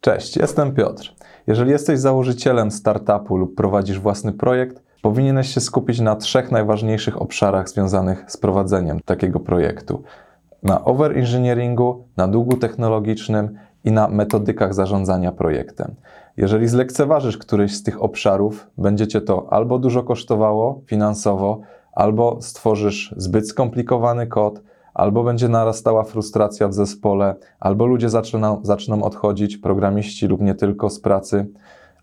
Cześć, jestem Piotr. Jeżeli jesteś założycielem startupu lub prowadzisz własny projekt, powinieneś się skupić na trzech najważniejszych obszarach związanych z prowadzeniem takiego projektu: na overengineeringu, na długu technologicznym i na metodykach zarządzania projektem. Jeżeli zlekceważysz któryś z tych obszarów, będzie cię to albo dużo kosztowało finansowo, albo stworzysz zbyt skomplikowany kod, albo będzie narastała frustracja w zespole, albo ludzie zaczną, zaczną odchodzić, programiści lub nie tylko z pracy,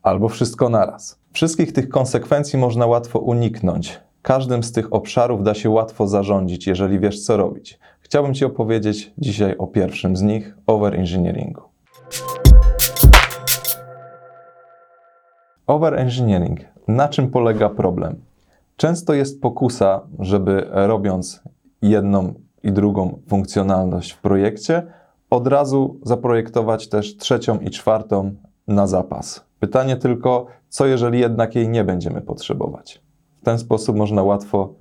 albo wszystko naraz. Wszystkich tych konsekwencji można łatwo uniknąć. Każdym z tych obszarów da się łatwo zarządzić, jeżeli wiesz, co robić. Chciałbym Ci opowiedzieć dzisiaj o pierwszym z nich overengineeringu. Overengineering. Na czym polega problem? Często jest pokusa, żeby robiąc jedną i drugą funkcjonalność w projekcie, od razu zaprojektować też trzecią i czwartą na zapas. Pytanie tylko, co jeżeli jednak jej nie będziemy potrzebować? W ten sposób można łatwo,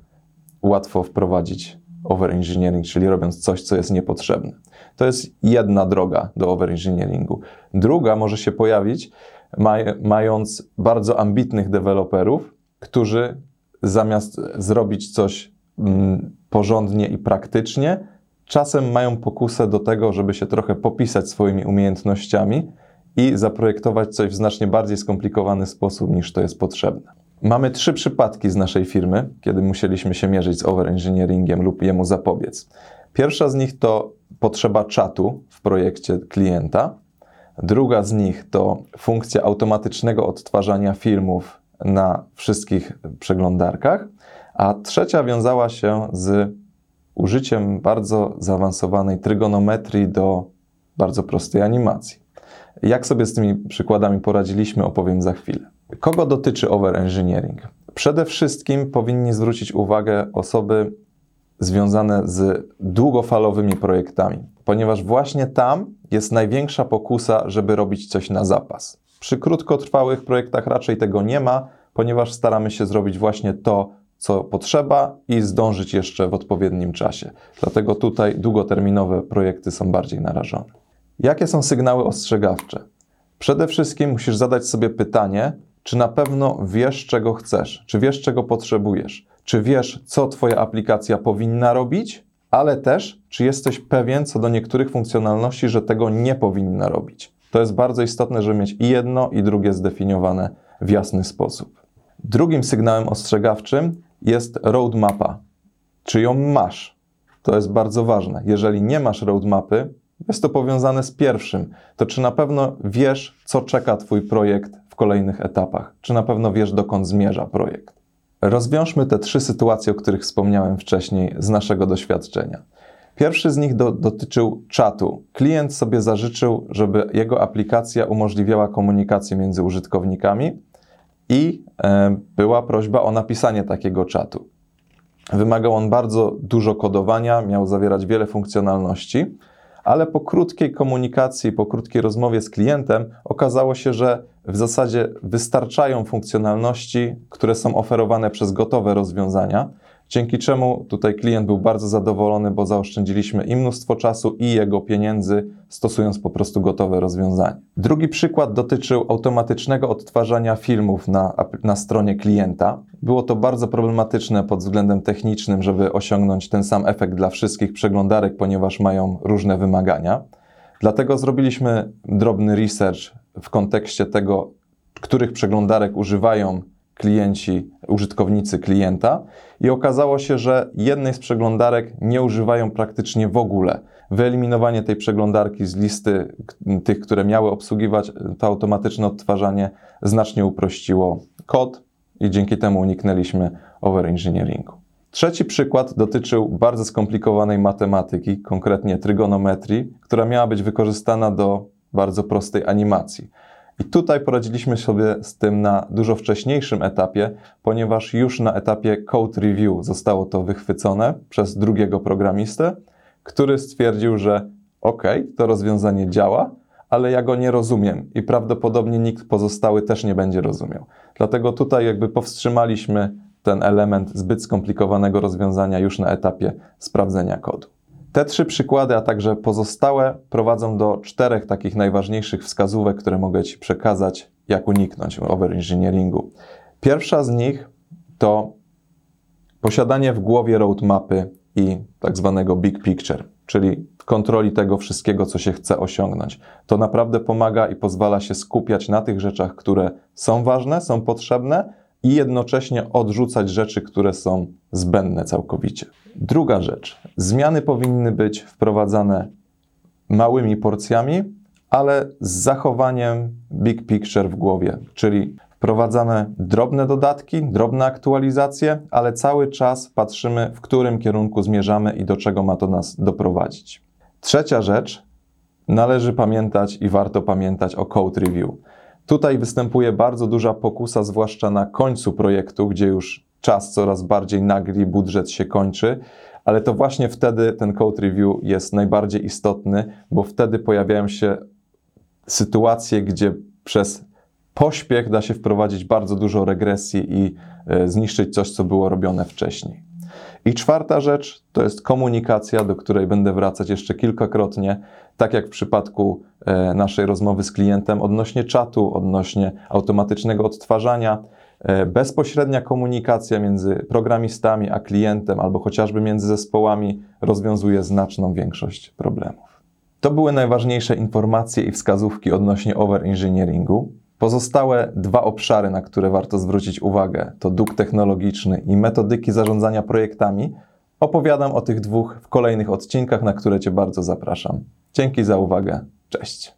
łatwo wprowadzić overengineering, czyli robiąc coś, co jest niepotrzebne. To jest jedna droga do overengineeringu. Druga może się pojawić, maj, mając bardzo ambitnych deweloperów, którzy zamiast zrobić coś mm, porządnie i praktycznie, czasem mają pokusę do tego, żeby się trochę popisać swoimi umiejętnościami i zaprojektować coś w znacznie bardziej skomplikowany sposób niż to jest potrzebne. Mamy trzy przypadki z naszej firmy, kiedy musieliśmy się mierzyć z overengineeringiem lub jemu zapobiec. Pierwsza z nich to potrzeba czatu w projekcie klienta. Druga z nich to funkcja automatycznego odtwarzania filmów na wszystkich przeglądarkach. A trzecia wiązała się z użyciem bardzo zaawansowanej trygonometrii do bardzo prostej animacji. Jak sobie z tymi przykładami poradziliśmy, opowiem za chwilę. Kogo dotyczy overengineering? Przede wszystkim powinni zwrócić uwagę osoby związane z długofalowymi projektami, ponieważ właśnie tam jest największa pokusa, żeby robić coś na zapas. Przy krótkotrwałych projektach raczej tego nie ma, ponieważ staramy się zrobić właśnie to, co potrzeba i zdążyć jeszcze w odpowiednim czasie. Dlatego tutaj długoterminowe projekty są bardziej narażone. Jakie są sygnały ostrzegawcze? Przede wszystkim musisz zadać sobie pytanie, czy na pewno wiesz, czego chcesz, czy wiesz, czego potrzebujesz, czy wiesz, co Twoja aplikacja powinna robić, ale też, czy jesteś pewien co do niektórych funkcjonalności, że tego nie powinna robić. To jest bardzo istotne, żeby mieć i jedno, i drugie zdefiniowane w jasny sposób. Drugim sygnałem ostrzegawczym jest roadmapa. Czy ją masz? To jest bardzo ważne. Jeżeli nie masz roadmapy, jest to powiązane z pierwszym. To czy na pewno wiesz, co czeka Twój projekt w kolejnych etapach? Czy na pewno wiesz, dokąd zmierza projekt? Rozwiążmy te trzy sytuacje, o których wspomniałem wcześniej, z naszego doświadczenia. Pierwszy z nich do, dotyczył czatu. Klient sobie zażyczył, żeby jego aplikacja umożliwiała komunikację między użytkownikami i e, była prośba o napisanie takiego czatu. Wymagał on bardzo dużo kodowania, miał zawierać wiele funkcjonalności, ale po krótkiej komunikacji, po krótkiej rozmowie z klientem okazało się, że w zasadzie wystarczają funkcjonalności, które są oferowane przez gotowe rozwiązania dzięki czemu tutaj klient był bardzo zadowolony, bo zaoszczędziliśmy i mnóstwo czasu, i jego pieniędzy, stosując po prostu gotowe rozwiązanie. Drugi przykład dotyczył automatycznego odtwarzania filmów na, na stronie klienta. Było to bardzo problematyczne pod względem technicznym, żeby osiągnąć ten sam efekt dla wszystkich przeglądarek, ponieważ mają różne wymagania. Dlatego zrobiliśmy drobny research w kontekście tego, których przeglądarek używają klienci, użytkownicy klienta i okazało się, że jednej z przeglądarek nie używają praktycznie w ogóle. Wyeliminowanie tej przeglądarki z listy tych, które miały obsługiwać to automatyczne odtwarzanie, znacznie uprościło kod i dzięki temu uniknęliśmy overengineeringu. Trzeci przykład dotyczył bardzo skomplikowanej matematyki, konkretnie trygonometrii, która miała być wykorzystana do bardzo prostej animacji. I tutaj poradziliśmy sobie z tym na dużo wcześniejszym etapie, ponieważ już na etapie code review zostało to wychwycone przez drugiego programistę, który stwierdził, że OK, to rozwiązanie działa, ale ja go nie rozumiem i prawdopodobnie nikt pozostały też nie będzie rozumiał. Dlatego tutaj jakby powstrzymaliśmy ten element zbyt skomplikowanego rozwiązania już na etapie sprawdzenia kodu. Te trzy przykłady, a także pozostałe prowadzą do czterech takich najważniejszych wskazówek, które mogę Ci przekazać, jak uniknąć overengineeringu. Pierwsza z nich to posiadanie w głowie roadmapy i tak zwanego big picture, czyli kontroli tego wszystkiego, co się chce osiągnąć. To naprawdę pomaga i pozwala się skupiać na tych rzeczach, które są ważne, są potrzebne i jednocześnie odrzucać rzeczy, które są zbędne całkowicie. Druga rzecz. Zmiany powinny być wprowadzane małymi porcjami, ale z zachowaniem big picture w głowie, czyli wprowadzamy drobne dodatki, drobne aktualizacje, ale cały czas patrzymy, w którym kierunku zmierzamy i do czego ma to nas doprowadzić. Trzecia rzecz, należy pamiętać i warto pamiętać o code review. Tutaj występuje bardzo duża pokusa, zwłaszcza na końcu projektu, gdzie już czas coraz bardziej nagli, budżet się kończy, ale to właśnie wtedy ten code review jest najbardziej istotny, bo wtedy pojawiają się sytuacje, gdzie przez pośpiech da się wprowadzić bardzo dużo regresji i e, zniszczyć coś, co było robione wcześniej. I czwarta rzecz to jest komunikacja, do której będę wracać jeszcze kilkakrotnie, tak jak w przypadku naszej rozmowy z klientem odnośnie czatu, odnośnie automatycznego odtwarzania. E, bezpośrednia komunikacja między programistami a klientem, albo chociażby między zespołami, rozwiązuje znaczną większość problemów. To były najważniejsze informacje i wskazówki odnośnie overengineeringu. Pozostałe dwa obszary, na które warto zwrócić uwagę, to dług technologiczny i metodyki zarządzania projektami. Opowiadam o tych dwóch w kolejnych odcinkach, na które Cię bardzo zapraszam. Dzięki za uwagę. Cześć.